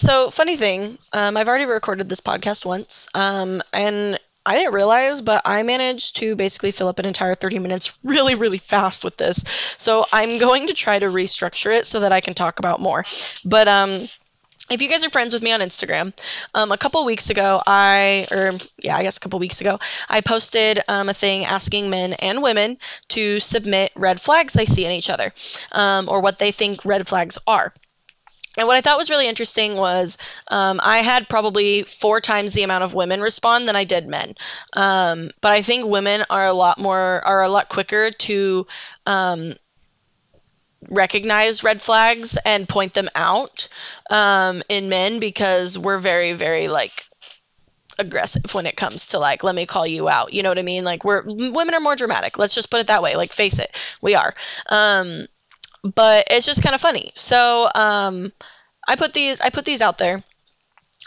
so funny thing, um, I've already recorded this podcast once, um, and I didn't realize, but I managed to basically fill up an entire 30 minutes really, really fast with this. So I'm going to try to restructure it so that I can talk about more. But um, if you guys are friends with me on Instagram, um, a couple weeks ago, I, or yeah, I guess a couple weeks ago, I posted um, a thing asking men and women to submit red flags they see in each other um, or what they think red flags are. And what I thought was really interesting was um, I had probably four times the amount of women respond than I did men. Um, but I think women are a lot more, are a lot quicker to um, recognize red flags and point them out um, in men because we're very, very like aggressive when it comes to like let me call you out. You know what i mean? Like we're women are more dramatic. Let's just put it that way. Like face it. We are. Um but it's just kind of funny. So um, I put these I put these out there,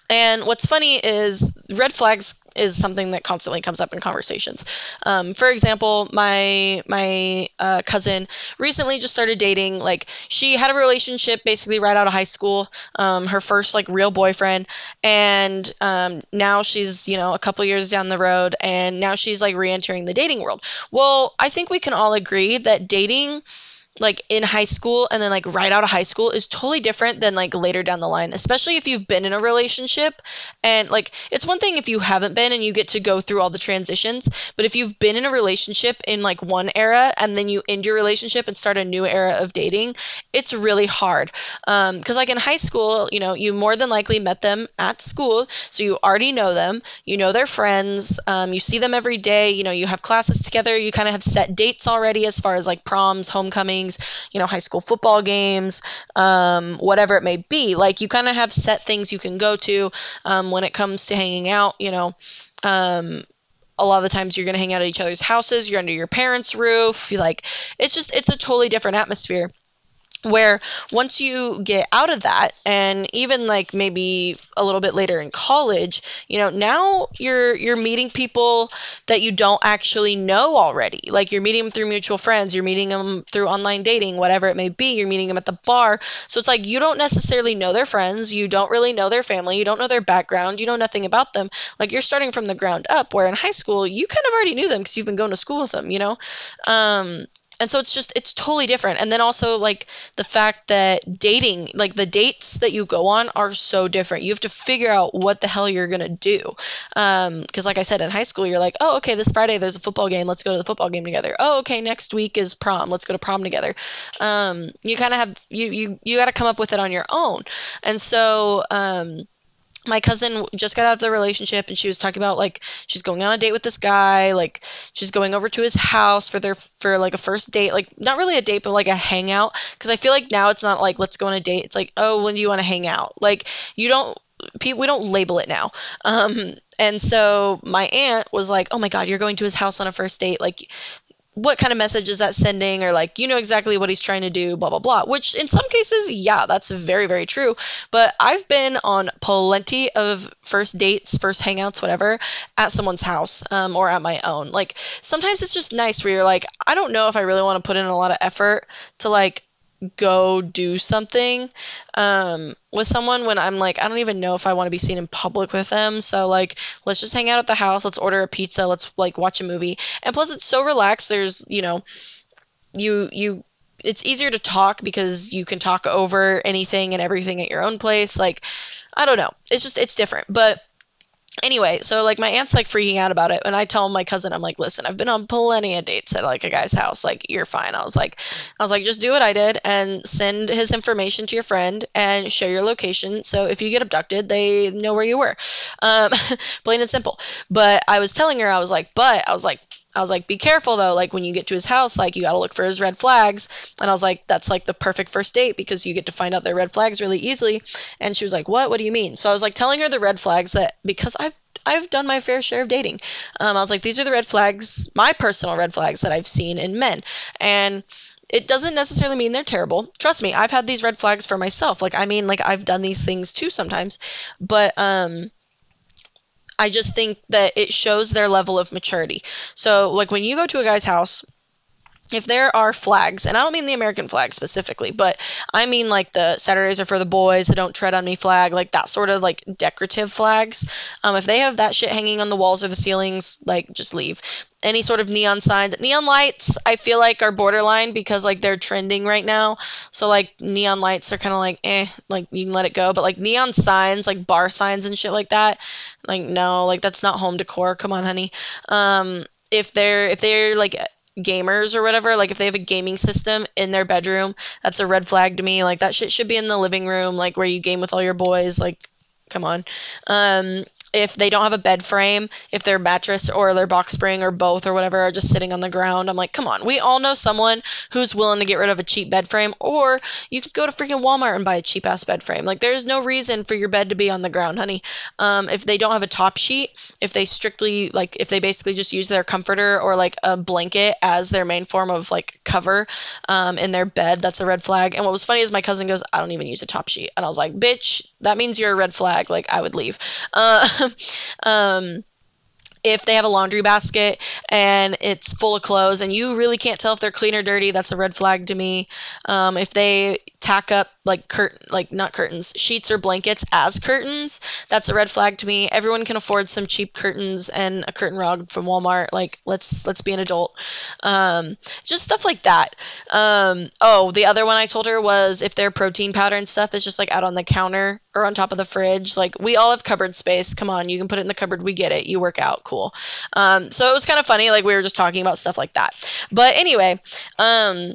and what's funny is red flags is something that constantly comes up in conversations. Um, for example, my my uh, cousin recently just started dating. Like she had a relationship basically right out of high school, um, her first like real boyfriend, and um, now she's you know a couple years down the road, and now she's like re-entering the dating world. Well, I think we can all agree that dating like in high school and then like right out of high school is totally different than like later down the line, especially if you've been in a relationship. And like it's one thing if you haven't been and you get to go through all the transitions, but if you've been in a relationship in like one era and then you end your relationship and start a new era of dating, it's really hard. Um, because like in high school, you know, you more than likely met them at school, so you already know them, you know their friends, um, you see them every day, you know, you have classes together, you kind of have set dates already as far as like proms, homecoming you know, high school football games, um, whatever it may be. Like you kind of have set things you can go to um, when it comes to hanging out, you know. Um, a lot of the times you're going to hang out at each other's houses, you're under your parents' roof. You like it's just it's a totally different atmosphere where once you get out of that and even like maybe a little bit later in college you know now you're you're meeting people that you don't actually know already. Like you're meeting them through mutual friends you're meeting them through online dating whatever it may be you're meeting them at the bar. So it's like you don't necessarily know their friends you don't really know their family you don't know their background you know nothing about them. Like you're starting from the ground up where in high school you kind of already knew them because you've been going to school with them you know? Um and so it's just it's totally different. And then also like the fact that dating like the dates that you go on are so different. You have to figure out what the hell you're gonna do. Because um, like i said in high school you're like oh okay this friday there's a football game. Let's go to the football game together. Oh okay next week is prom. Let's go to prom together. Um, you kind of have you you you got to come up with it on your own. And so um, my cousin just got out of the relationship and she was talking about like she's going on a date with this guy like she's going over to his house for their for like a first date like not really a date but like a hangout. Because i feel like now it's not like let's go on a date. It's like oh when do you want to hang out? Like you don't we don't label it now. Um and so my aunt was like oh my god you're going to his house on a first date. Like what kind of message is that sending or like you know exactly what he's trying to do blah blah blah which in some cases yeah that's very very true. But i've been on plenty of first dates first hangouts whatever at someone's house um, or at my own. Like sometimes it's just nice where you're like i don't know if i really want to put in a lot of effort to like go do something um, with someone when I'm like, I don't even know if I want to be seen in public with them. So, like, let's just hang out at the house. Let's order a pizza. Let's, like, watch a movie. And plus, it's so relaxed. There's, you know, you, you, it's easier to talk because you can talk over anything and everything at your own place. Like, I don't know. It's just, it's different. But, anyway, so like my aunt's like freaking out about it, and I tell my cousin, I'm like, listen, I've been on plenty of dates at like a guy's house. Like you're fine. I was like, I was like, just do what I did and send his information to your friend and share your location. So if you get abducted, they know where you were. Um, plain and simple. But I was telling her, I was like, but I was like, I was like, be careful though. Like when you get to his house, like you got to look for his red flags. And I was like, that's like the perfect first date because you get to find out their red flags really easily. And she was like, what? What do you mean? So I was like telling her the red flags that because I've I've done my fair share of dating. Um, I was like, these are the red flags, my personal red flags that I've seen in men. And it doesn't necessarily mean they're terrible. Trust me, I've had these red flags for myself. Like I mean, like I've done these things too sometimes. But um I just think that it shows their level of maturity. So, like when you go to a guy's house, if there are flags, and I don't mean the American flag specifically, but I mean like the Saturdays are for the boys, the don't tread on me flag, like that sort of like decorative flags. Um, if they have that shit hanging on the walls or the ceilings, like just leave. Any sort of neon signs, neon lights, I feel like are borderline because like they're trending right now. So like neon lights are kind of like eh, like you can let it go. But like neon signs, like bar signs and shit like that, like no, like that's not home decor. Come on, honey. Um, if they're if they're like gamers or whatever, like if they have a gaming system in their bedroom, that's a red flag to me. Like that shit should be in the living room, like where you game with all your boys. Like, come on. Um, if they don't have a bed frame, if their mattress or their box spring or both or whatever are just sitting on the ground, I'm like, come on. We all know someone who's willing to get rid of a cheap bed frame, or you could go to freaking Walmart and buy a cheap ass bed frame. Like, there's no reason for your bed to be on the ground, honey. Um, if they don't have a top sheet, if they strictly, like, if they basically just use their comforter or like a blanket as their main form of like cover um, in their bed, that's a red flag. And what was funny is my cousin goes, I don't even use a top sheet. And I was like, bitch, that means you're a red flag. Like, I would leave. Uh, um, if they have a laundry basket and it's full of clothes and you really can't tell if they're clean or dirty, that's a red flag to me. Um, if they tack up like curtain like not curtains sheets or blankets as curtains. That's a red flag to me. Everyone can afford some cheap curtains and a curtain rod from walmart. Like let's let's be an adult. Um, just stuff like that. Um, oh the other one i told her was if their protein powder and stuff is just like out on the counter or on top of the fridge like we all have cupboard space. Come on you can put it in the cupboard. We get it. You work out. Cool. Um, so it was kind of funny. Like we were just talking about stuff like that. But anyway um,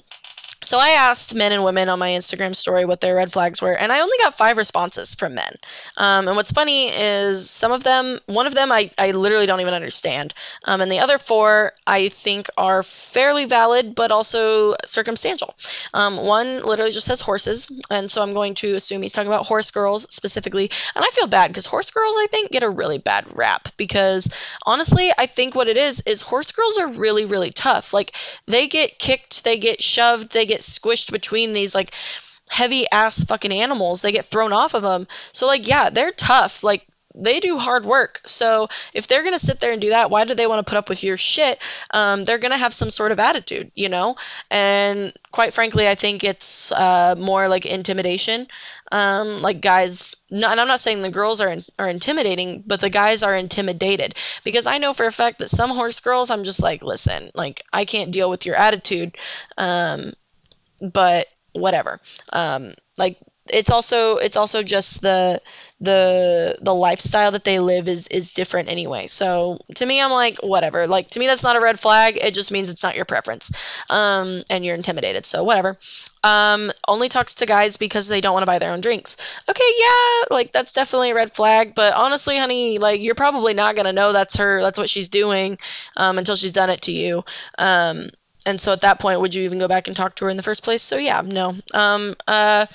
so I asked men and women on my Instagram story what their red flags were, and I only got five responses from men. Um, and what's funny is some of them, one of them I, I literally don't even understand. Um, and the other four I think are fairly valid, but also circumstantial. Um, one literally just says horses, and so I'm going to assume he's talking about horse girls specifically. And I feel bad because horse girls, I think, get a really bad rap because honestly, I think what it is is horse girls are really, really tough. Like they get kicked, they get shoved, they get squished between these like heavy ass fucking animals. They get thrown off of them. So like yeah, they're tough. Like they do hard work. So if they're gonna sit there and do that, why do they want to put up with your shit? Um, they're gonna have some sort of attitude, you know. And quite frankly, I think it's uh, more like intimidation. Um, like guys, and I'm not saying the girls are in, are intimidating, but the guys are intimidated because I know for a fact that some horse girls, I'm just like, listen, like I can't deal with your attitude. Um, but whatever. Um, like it's also it's also just the the the lifestyle that they live is is different anyway. So to me, I'm like whatever. Like to me, that's not a red flag. It just means it's not your preference, um, and you're intimidated. So whatever. Um, only talks to guys because they don't want to buy their own drinks. Okay, yeah, like that's definitely a red flag. But honestly, honey, like you're probably not gonna know that's her. That's what she's doing um, until she's done it to you. Um, and so at that point, would you even go back and talk to her in the first place? So yeah, no. Um, uh,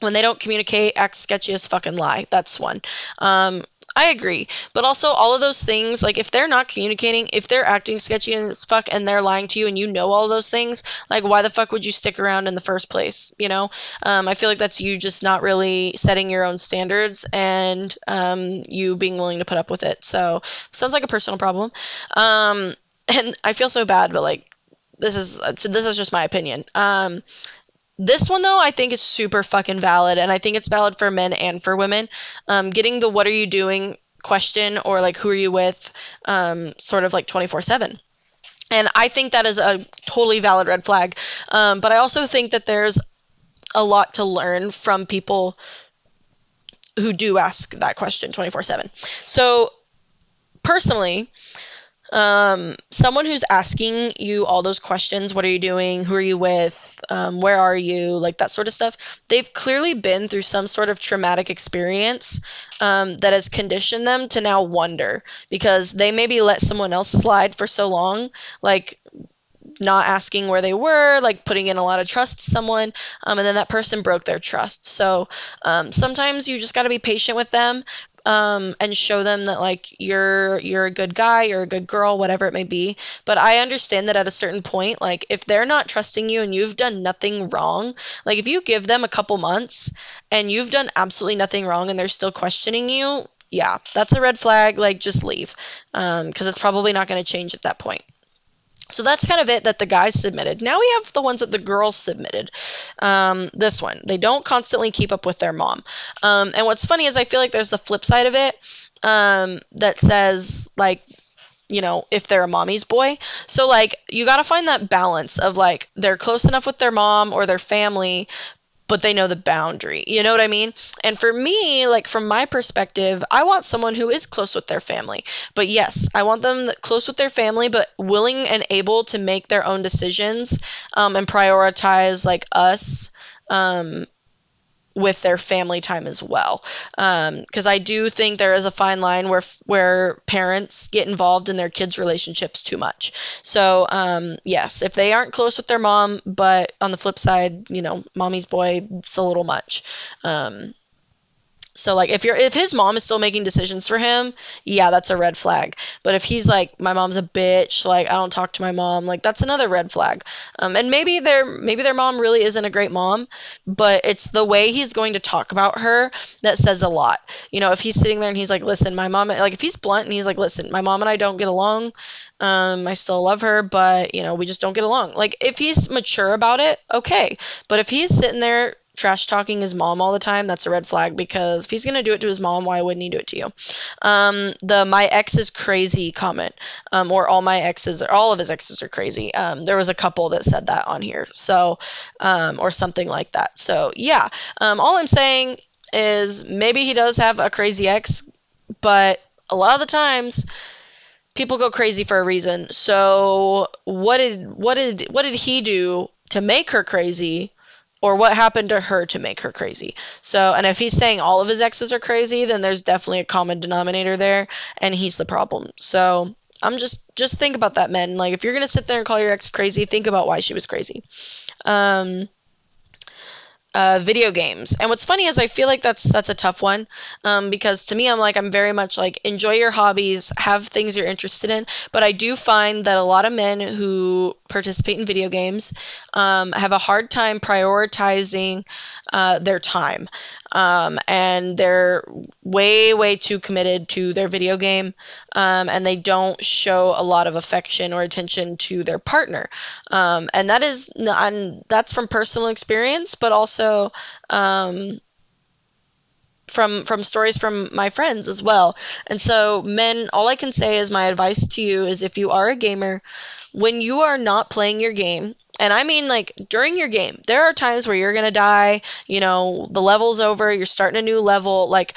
when they don't communicate, act sketchy as fucking lie. That's one. Um, I agree. But also, all of those things, like if they're not communicating, if they're acting sketchy as fuck and they're lying to you and you know all those things, like why the fuck would you stick around in the first place? You know? Um, I feel like that's you just not really setting your own standards and um, you being willing to put up with it. So, sounds like a personal problem. Um, and I feel so bad, but like this is this is just my opinion. Um, this one though, I think is super fucking valid, and I think it's valid for men and for women. Um, getting the "What are you doing?" question or like "Who are you with?" Um, sort of like twenty four seven. And I think that is a totally valid red flag. Um, but I also think that there's a lot to learn from people who do ask that question 24 7. So, personally, um, someone who's asking you all those questions what are you doing? Who are you with? Um, where are you? Like that sort of stuff. They've clearly been through some sort of traumatic experience um, that has conditioned them to now wonder because they maybe let someone else slide for so long like not asking where they were, like putting in a lot of trust to someone, um, and then that person broke their trust. So um, sometimes you just got to be patient with them, um, and show them that like you're you're a good guy, you're a good girl, whatever it may be. But I understand that at a certain point, like if they're not trusting you and you've done nothing wrong, like if you give them a couple months and you've done absolutely nothing wrong and they're still questioning you, yeah, that's a red flag. Like just leave, because um, it's probably not going to change at that point. So that's kind of it that the guys submitted. Now we have the ones that the girls submitted. Um, this one, they don't constantly keep up with their mom. Um, and what's funny is I feel like there's the flip side of it um, that says, like, you know, if they're a mommy's boy. So, like, you got to find that balance of, like, they're close enough with their mom or their family, but they know the boundary. You know what I mean? And for me, like from my perspective, I want someone who is close with their family. But yes, I want them close with their family, but willing and able to make their own decisions um, and prioritize like us um, with their family time as well. Because um, I do think there is a fine line where where parents get involved in their kids' relationships too much. So um, yes, if they aren't close with their mom, but on the flip side, you know, mommy's boy, it's a little much. Um, so like if you're if his mom is still making decisions for him, yeah, that's a red flag. But if he's like my mom's a bitch, like I don't talk to my mom, like that's another red flag. Um, and maybe their maybe their mom really isn't a great mom, but it's the way he's going to talk about her that says a lot. You know, if he's sitting there and he's like, "Listen, my mom," like if he's blunt and he's like, "Listen, my mom and I don't get along. Um, I still love her, but you know, we just don't get along." Like if he's mature about it, okay. But if he's sitting there trash talking his mom all the time, that's a red flag because if he's going to do it to his mom, why wouldn't he do it to you? Um, the my ex is crazy comment, um, or all my exes, or all of his exes are crazy. Um, there was a couple that said that on here, so, um, or something like that. So, yeah, um, all I'm saying is maybe he does have a crazy ex, but a lot of the times, people go crazy for a reason. So, what did what did what did he do to make her crazy? Or what happened to her to make her crazy. So, and if he's saying all of his exes are crazy, then there's definitely a common denominator there, and he's the problem. So, I'm just just think about that, men. Like, if you're gonna sit there and call your ex crazy, think about why she was crazy. Um, uh, video games. And what's funny is I feel like that's that's a tough one um, because to me I'm like I'm very much like enjoy your hobbies, have things you're interested in. But I do find that a lot of men who participate in video games um, have a hard time prioritizing uh, their time um, and they're way way too committed to their video game um, and they don't show a lot of affection or attention to their partner um, and that is and that's from personal experience but also um, from from stories from my friends as well. And so men, all I can say is my advice to you is if you are a gamer, when you are not playing your game, and I mean like during your game, there are times where you're going to die, you know, the level's over, you're starting a new level, like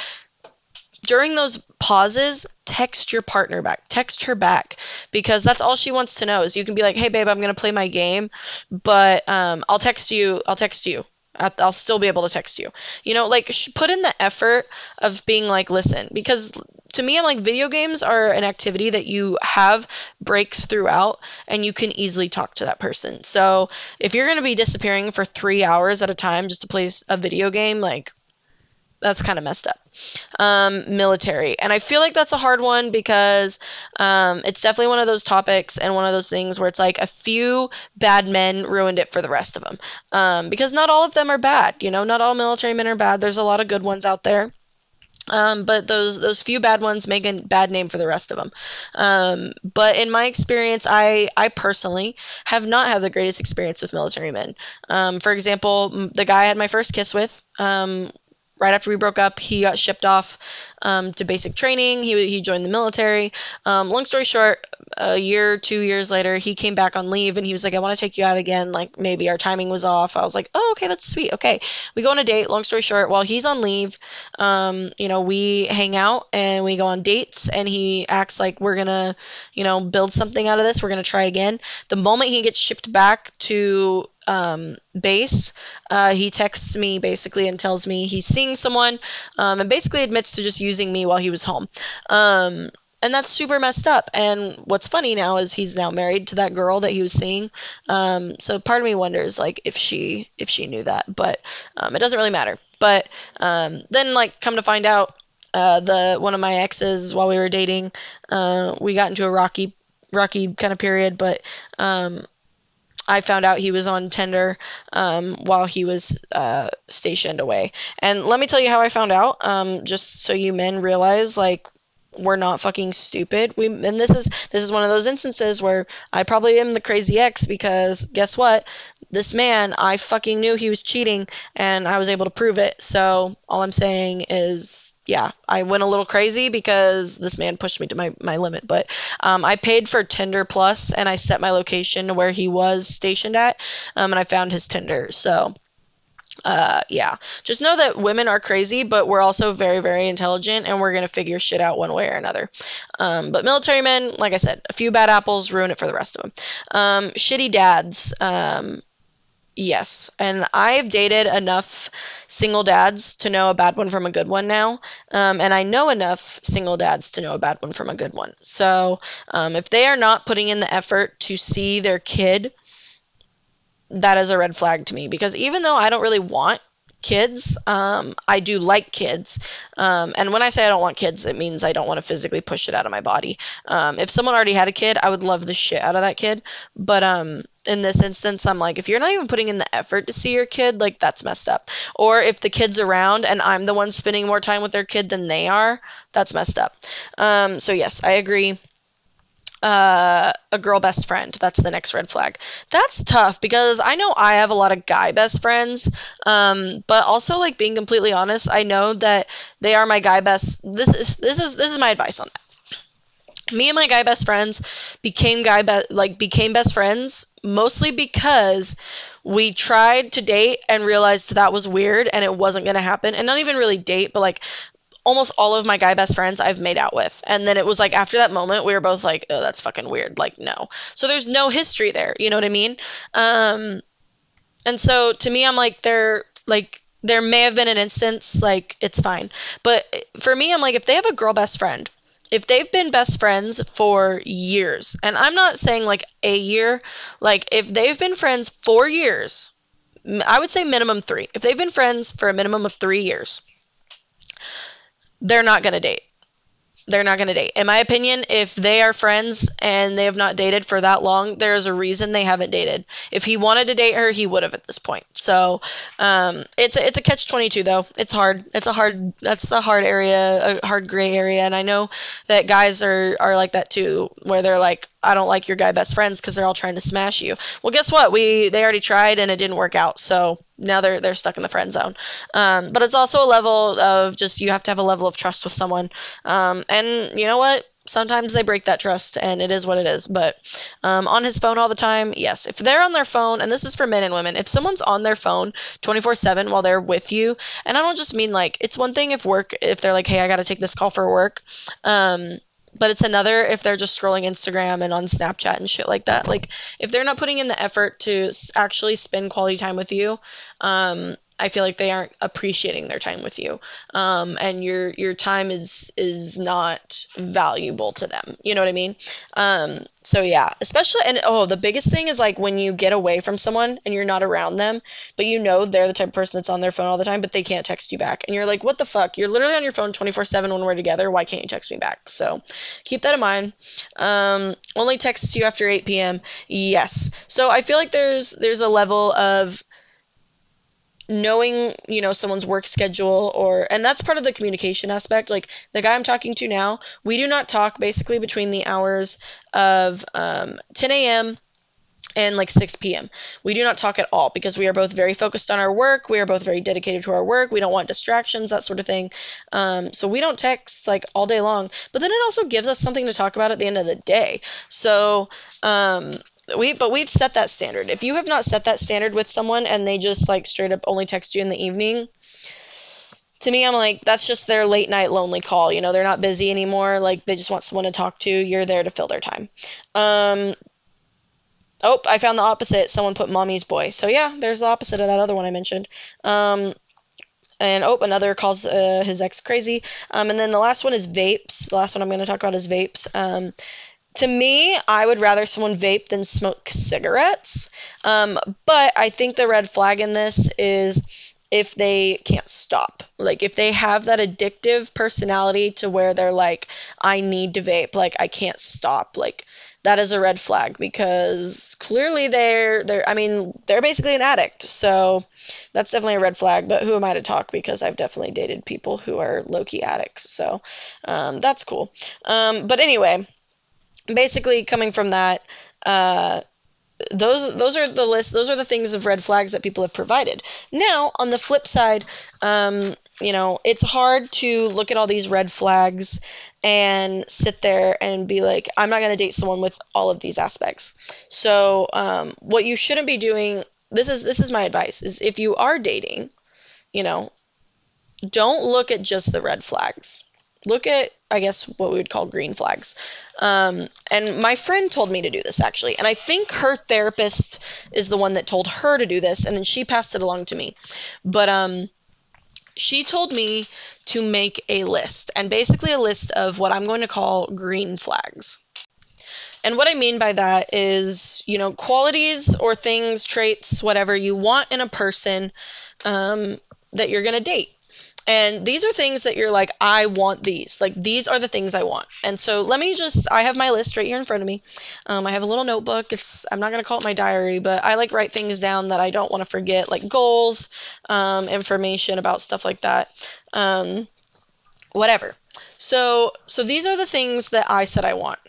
during those pauses, text your partner back. Text her back because that's all she wants to know is you can be like, "Hey babe, I'm to play my game, but um, I'll text you. I'll text you I'll still be able to text you. You know, like put in the effort of being like, listen, because to me, I'm like, video games are an activity that you have breaks throughout and you can easily talk to that person. So if you're going to be disappearing for three hours at a time just to play a video game, like, that's kind of messed up. Um, military. And I feel like that's a hard one because um, it's definitely one of those topics and one of those things where it's like a few bad men ruined it for the rest of them. Um, because not all of them are bad. You know, not all military men are bad. There's a lot of good ones out there. Um, but those those few bad ones make a bad name for the rest of them. Um, but in my experience, I I personally have not had the greatest experience with military men. Um, for example, the guy I had my first kiss with um, right after we broke up, he got shipped off um, to basic training. He, he joined the military. Um, long story short, a year, two years later, he came back on leave and he was like, I want to take you out again. Like maybe our timing was off. I was like, oh, okay, that's sweet. Okay. We go on a date. Long story short, while he's on leave, um, you know, we hang out and we go on dates and he acts like we're going to, you know, build something out of this. We're going to try again. The moment he gets shipped back to um, base, uh, he texts me basically and tells me he's seeing someone um, and basically admits to just using me while he was home. Um, and that's super messed up. And what's funny now is he's now married to that girl that he was seeing. Um, so part of me wonders like if she if she knew that, but um, it doesn't really matter. But um, then like come to find out, uh, the one of my exes while we were dating, uh, we got into a rocky rocky kind of period, but um, I found out he was on Tinder um, while he was uh, stationed away. And let me tell you how I found out, um, just so you men realize, like, we're not fucking stupid. We and this is this is one of those instances where I probably am the crazy ex because guess what? This man, I fucking knew he was cheating and I was able to prove it. So all I'm saying is yeah, I went a little crazy because this man pushed me to my, my limit. But um, I paid for Tinder Plus and I set my location to where he was stationed at, um, and I found his Tinder. So uh, yeah, just know that women are crazy, but we're also very, very intelligent, and we're gonna figure shit out one way or another. Um, but military men, like I said, a few bad apples ruin it for the rest of them. Um, shitty dads, um, yes, and I've dated enough single dads to know a bad one from a good one now, um, and I know enough single dads to know a bad one from a good one. So um, if they are not putting in the effort to see their kid that is a red flag to me because even though I don't really want kids, um, I do like kids. Um, and when I say I don't want kids, it means I don't want to physically push it out of my body. Um, if someone already had a kid, I would love the shit out of that kid. But um, in this instance, I'm like, if you're not even putting in the effort to see your kid, like that's messed up. Or if the kid's around and I'm the one spending more time with their kid than they are, that's messed up. Um, so yes, I agree uh, a girl best friend. That's the next red flag. That's tough because I know I have a lot of guy best friends, um, but also like being completely honest, I know that they are my guy best. This is this is this is my advice on that. Me and my guy best friends became guy be- like became best friends mostly because we tried to date and realized that was weird and it wasn't going to happen and not even really date but like almost all of my guy best friends I've made out with. And then it was like after that moment, we were both like, oh, that's fucking weird. Like, no. So there's no history there. You know what I mean? Um, and so to me, I'm like, there, like, there may have been an instance, like, it's fine. But for me, I'm like, if they have a girl best friend, if they've been best friends for years, and I'm not saying like a year, like, if they've been friends for years, I would say minimum three. If they've been friends for a minimum of three years, they're not going to date. They're not going to date. In my opinion, if they are friends and they have not dated for that long, there is a reason they haven't dated. If he wanted to date her, he would have at this point. So um, it's a, it's a catch twenty two though. It's hard. It's a hard. That's a hard area, a hard gray area, and I know that guys are are like that too, where they're like, I don't like your guy best friends because they're all trying to smash you. Well, guess what? We they already tried and it didn't work out. So now they're they're stuck in the friend zone. Um, but it's also a level of just you have to have a level of trust with someone. Um, and you know what? Sometimes they break that trust, and it is what it is. But um, on his phone all the time, yes. If they're on their phone, and this is for men and women, if someone's on their phone 24 7 while they're with you, and I don't just mean like, it's one thing if work, if they're like, hey, I got to take this call for work. Um, but it's another if they're just scrolling Instagram and on Snapchat and shit like that. Like if they're not putting in the effort to actually spend quality time with you, um, I feel like they aren't appreciating their time with you, um, and your your time is is not valuable to them. You know what I mean? Um, so yeah, especially and oh, the biggest thing is like when you get away from someone and you're not around them, but you know they're the type of person that's on their phone all the time, but they can't text you back, and you're like, what the fuck? You're literally on your phone 24/7 when we're together. Why can't you text me back? So keep that in mind. Um, only texts you after 8 p.m. Yes. So I feel like there's there's a level of knowing you know someone's work schedule or and that's part of the communication aspect like the guy i'm talking to now we do not talk basically between the hours of um, 10 a.m and like 6 p.m. We do not talk at all because we are both very focused on our work. We are both very dedicated to our work. We don't want distractions, that sort of thing. Um, so we don't text like all day long. But then it also gives us something to talk about at the end of the day. So um, we but we've set that standard. If you have not set that standard with someone and they just like straight up only text you in the evening, to me I'm like that's just their late night lonely call. You know, they're not busy anymore. Like they just want someone to talk to. You're there to fill their time. Um Oh, I found the opposite. Someone put mommy's boy. So yeah, there's the opposite of that other one I mentioned. Um and oh, another calls uh, his ex crazy. Um, and then the last one is vapes. The last one I'm going to talk about is vapes. Um, to me, I would rather someone vape than smoke cigarettes. Um, but I think the red flag in this is if they can't stop. Like if they have that addictive personality to where they're like, I need to vape, like I can't stop. Like that is a red flag because clearly they're they're I mean they're basically an addict. So that's definitely a red flag. But who am I to talk because I've definitely dated people who are low key addicts. So um, that's cool. Um, but anyway, basically coming from that. Uh, those those are the list those are the things of red flags that people have provided now on the flip side um, you know it's hard to look at all these red flags and sit there and be like i'm not going to date someone with all of these aspects so um, what you shouldn't be doing this is this is my advice is if you are dating you know don't look at just the red flags look at I guess what we would call green flags. Um, and my friend told me to do this actually, and I think her therapist is the one that told her to do this, and then she passed it along to me. But um, she told me to make a list, and basically a list of what I'm going to call green flags. And what I mean by that is, you know, qualities or things, traits, whatever you want in a person um, that you're going to date. And these are things that you're like, I want these. Like, these are the things I want. And so let me just, I have my list right here in front of me. Um, I have a little notebook. It's, I'm not going to call it my diary, but I like write things down that I don't want to forget, like goals, um, information about stuff like that. Um, whatever. So, so these are the things that I said I want.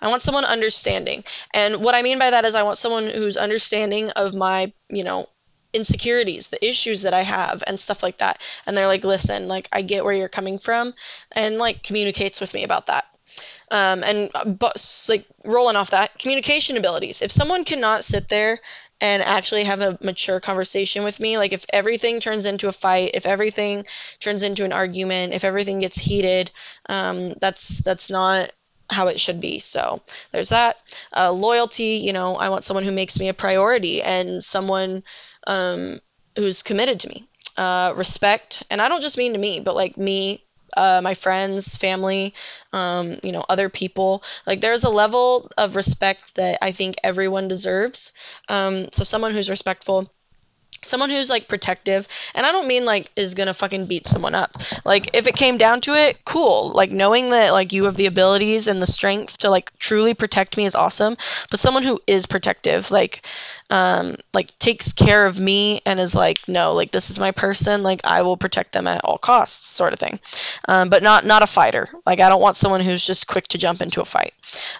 I want someone understanding. And what I mean by that is I want someone who's understanding of my, you know, insecurities, the issues that I have, and stuff like that. And they're like, listen, like, I get where you're coming from, and like communicates with me about that. Um, and but like rolling off that communication abilities. If someone cannot sit there and actually have a mature conversation with me, like if everything turns into a fight, if everything turns into an argument, if everything gets heated, um, that's that's not how it should be. So there's that. Uh, loyalty, you know, I want someone who makes me a priority and someone um, who's committed to me. Uh, respect, and I don't just mean to me, but like me, uh, my friends, family, um, you know, other people. Like there's a level of respect that I think everyone deserves. Um, so someone who's respectful someone who's like protective and i don't mean like is gonna fucking beat someone up. Like if it came down to it cool. Like knowing that like you have the abilities and the strength to like truly protect me is awesome but someone who is protective like um like takes care of me and is like no like this is my person like i will protect them at all costs sort of thing. Um, but not not a fighter. Like i don't want someone who's just quick to jump into a fight.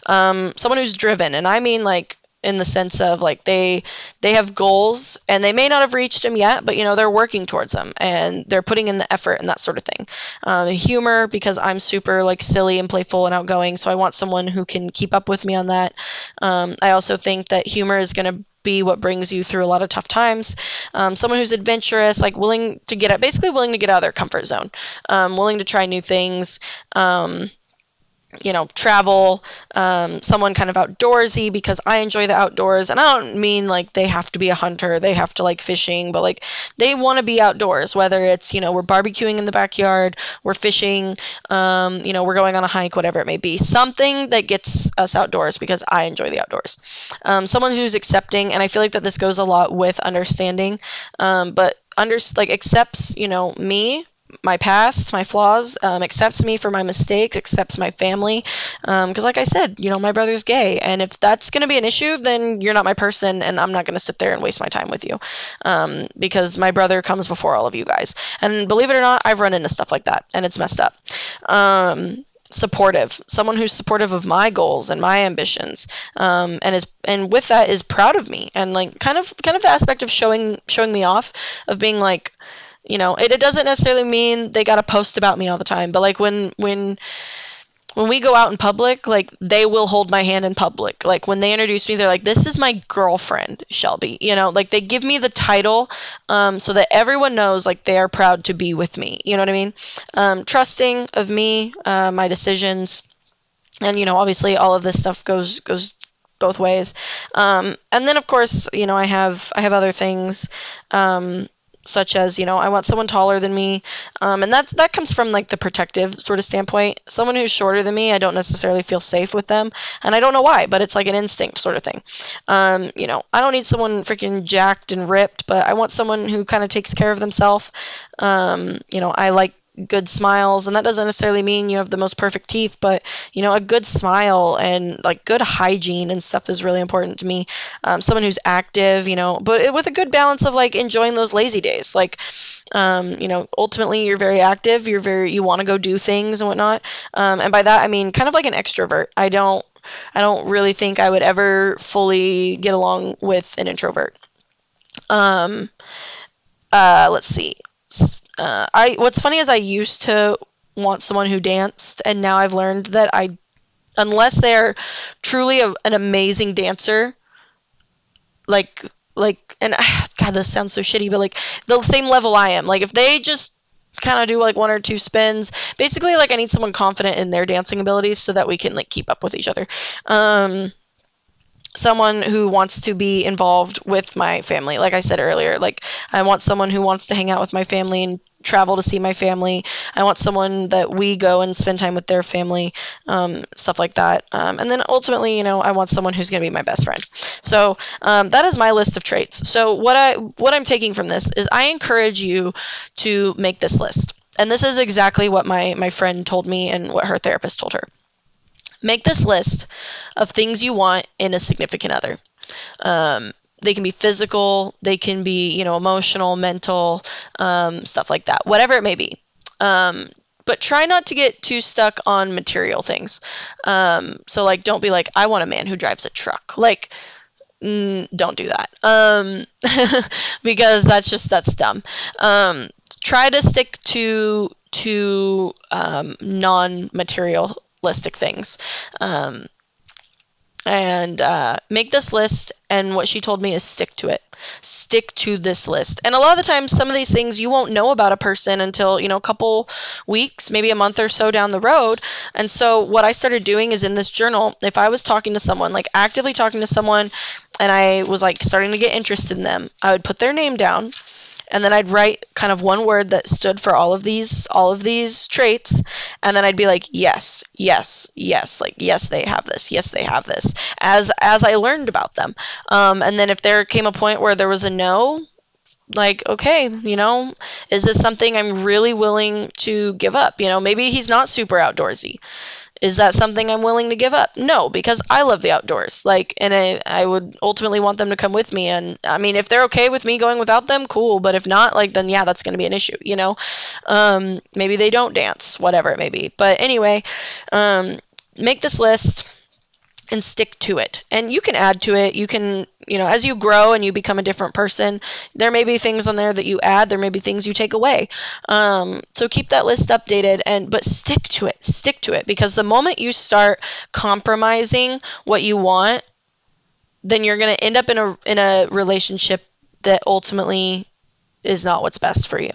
Um someone who's driven and i mean like in the sense of like they they have goals and they may not have reached them yet but you know they're working towards them and they're putting in the effort and that sort of thing um, humor because i'm super like silly and playful and outgoing so i want someone who can keep up with me on that um, i also think that humor is going to be what brings you through a lot of tough times. Um, someone who's adventurous, like willing to get out, basically willing to get out of their comfort zone, um, willing to try new things. You know, travel, um, someone kind of outdoorsy because I enjoy the outdoors. And I don't mean like they have to be a hunter, they have to like fishing, but like they want to be outdoors, whether it's, you know, we're barbecuing in the backyard, we're fishing, um, you know, we're going on a hike, whatever it may be. Something that gets us outdoors because I enjoy the outdoors. Um, someone who's accepting, and I feel like that this goes a lot with understanding, um, but under like accepts, you know, me my past, my flaws, um, accepts me for my mistakes, accepts my family. Because, um, like I said, you know, my brother's gay. And if that's going to be an issue, then you're not my person, and I'm not going to sit there and waste my time with you. Um, because my brother comes before all of you guys. And believe it or not, I've run into stuff like that, and it's messed up. Um, supportive someone who's supportive of my goals and my ambitions um, and is and with that is proud of me and like kind of kind of the aspect of showing showing me off of being like you know it, it doesn't necessarily mean they got to post about me all the time but like when when when we go out in public like they will hold my hand in public. Like when they introduce me they're like this is my girlfriend shelby you know? Like they give me the title um, so that everyone knows like they are proud to be with me you know what i mean? Um, trusting of me uh, my decisions and you know obviously all of this stuff goes goes both ways. Um, and then of course you know i have i have other things um, such as you know I want someone taller than me, um, and that's that comes from like the protective sort of standpoint. Someone who's shorter than me, I don't necessarily feel safe with them, and I don't know why, but it's like an instinct sort of thing. Um, you know, I don't need someone freaking jacked and ripped, but I want someone who kind of takes care of themselves. Um, you know, I like good smiles and that doesn't necessarily mean you have the most perfect teeth but you know a good smile and like good hygiene and stuff is really important to me. Um, someone who's active you know but with a good balance of like enjoying those lazy days like um, you know ultimately you're very active you're very you want to go do things and whatnot. Um, and by that i mean kind of like an extrovert. I don't i don't really think i would ever fully get along with an introvert. Um uh let's see uh, I what's funny is I used to want someone who danced, and now I've learned that I, unless they're truly a, an amazing dancer, like like and God, this sounds so shitty, but like the same level I am. Like if they just kind of do like one or two spins, basically like I need someone confident in their dancing abilities so that we can like keep up with each other. Um, someone who wants to be involved with my family. Like I said earlier, like I want someone who wants to hang out with my family and travel to see my family. I want someone that we go and spend time with their family, um, stuff like that. Um, and then ultimately, you know, I want someone who's going to be my best friend. So um, that is my list of traits. So what I what I'm taking from this is I encourage you to make this list. And this is exactly what my my friend told me and what her therapist told her. Make this list of things you want in a significant other. Um, they can be physical, they can be, you know, emotional, mental, um, stuff like that, whatever it may be. Um, but try not to get too stuck on material things. Um, so, like, don't be like, I want a man who drives a truck. Like, mm, don't do that. Um, because that's just, that's dumb. Um, try to stick to, to um, non material listic things. Um, and uh, make this list. And what she told me is stick to it. Stick to this list. And a lot of the times, some of these things you won't know about a person until, you know, a couple weeks, maybe a month or so down the road. And so, what I started doing is in this journal, if I was talking to someone, like actively talking to someone, and I was like starting to get interested in them, I would put their name down and then I'd write kind of one word that stood for all of these all of these traits and then I'd be like yes yes yes like yes they have this yes they have this as as I learned about them. Um, and then if there came a point where there was a no like okay you know is this something i'm really willing to give up? You know maybe he's not super outdoorsy is that something I'm willing to give up? No, because I love the outdoors. Like, and I, I would ultimately want them to come with me. And I mean, if they're okay with me going without them, cool. But if not, like, then yeah, that's going to be an issue, you know? Um, maybe they don't dance, whatever it may be. But anyway, um, make this list and stick to it. And you can add to it. You can, you know, as you grow and you become a different person, there may be things on there that you add, there may be things you take away. Um, so keep that list updated and but stick to it. Stick to it because the moment you start compromising what you want, then you're going to end up in a in a relationship that ultimately is not what's best for you.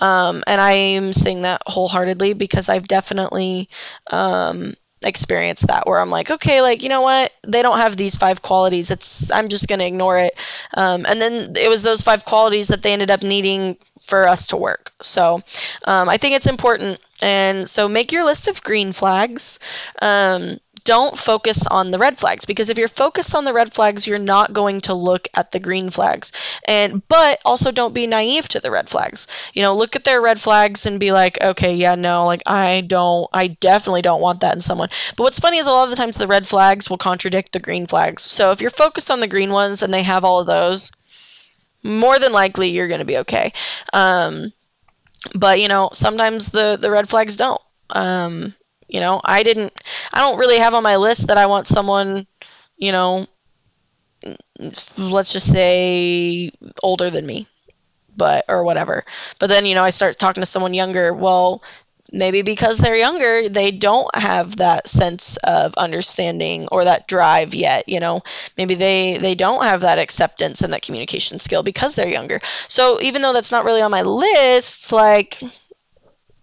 Um, and I am saying that wholeheartedly because I've definitely um, experience that where I'm like, okay, like you know what, they don't have these five qualities. It's I'm just gonna ignore it. Um, and then it was those five qualities that they ended up needing for us to work. So um, I think it's important. And so make your list of green flags. Um, don't focus on the red flags because if you're focused on the red flags you're not going to look at the green flags. And but also don't be naive to the red flags. You know look at their red flags and be like okay yeah no like i don't i definitely don't want that in someone. But what's funny is a lot of the times the red flags will contradict the green flags. So if you're focused on the green ones and they have all of those more than likely you're going to be okay. Um, but you know sometimes the the red flags don't. Um, you know, I didn't, I don't really have on my list that I want someone, you know, let's just say older than me, but, or whatever. But then, you know, I start talking to someone younger. Well, maybe because they're younger, they don't have that sense of understanding or that drive yet, you know. Maybe they they don't have that acceptance and that communication skill because they're younger. So even though that's not really on my list, like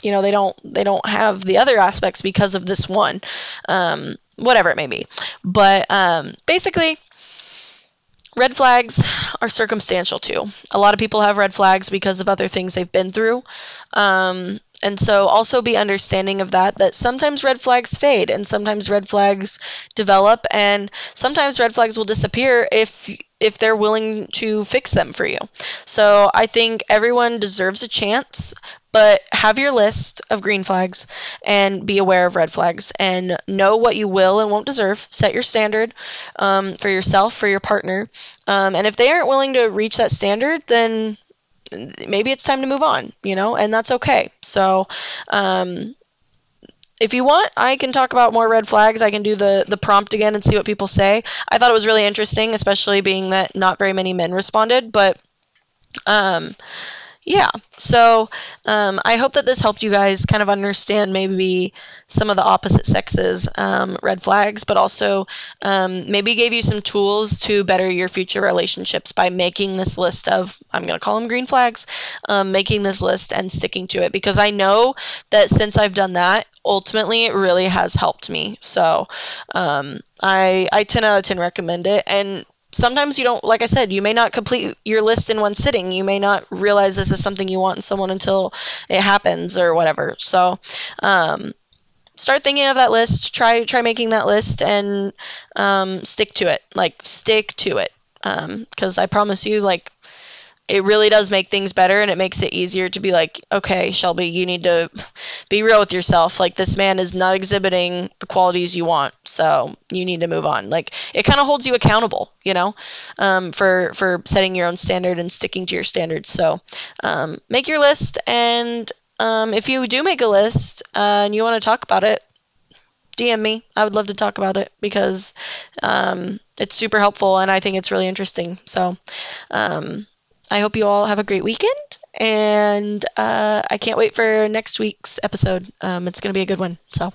you know they don't they don't have the other aspects because of this one um, whatever it may be. But um, basically red flags are circumstantial too. A lot of people have red flags because of other things they've been through. Um, and so also be understanding of that that sometimes red flags fade and sometimes red flags develop and sometimes red flags will disappear if if they're willing to fix them for you. So I think everyone deserves a chance, but have your list of green flags and be aware of red flags and know what you will and won't deserve. Set your standard um, for yourself, for your partner. Um, and if they aren't willing to reach that standard, then maybe it's time to move on, you know, and that's okay. So, um, if you want, I can talk about more red flags. I can do the the prompt again and see what people say. I thought it was really interesting, especially being that not very many men responded, but um yeah. So um, i hope that this helped you guys kind of understand maybe some of the opposite sexes um, red flags but also um, maybe gave you some tools to better your future relationships by making this list of i'm going to call them green flags um, making this list and sticking to it. Because i know that since i've done that ultimately it really has helped me. So um, I, I 10 out of 10 recommend it. And sometimes you don't like i said you may not complete your list in one sitting. You may not realize this is something you want in someone until it happens or whatever. So um, start thinking of that list. Try try making that list and um, stick to it. Like stick to it. Because um, i promise you like it really does make things better and it makes it easier to be like, okay, Shelby, you need to be real with yourself. Like, this man is not exhibiting the qualities you want, so you need to move on. Like, it kind of holds you accountable, you know, um, for, for setting your own standard and sticking to your standards. So, um, make your list, and um, if you do make a list uh, and you want to talk about it, DM me. I would love to talk about it because um, it's super helpful and I think it's really interesting. So, um, I hope you all have a great weekend, and uh, I can't wait for next week's episode. Um, it's going to be a good one. So,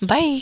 bye.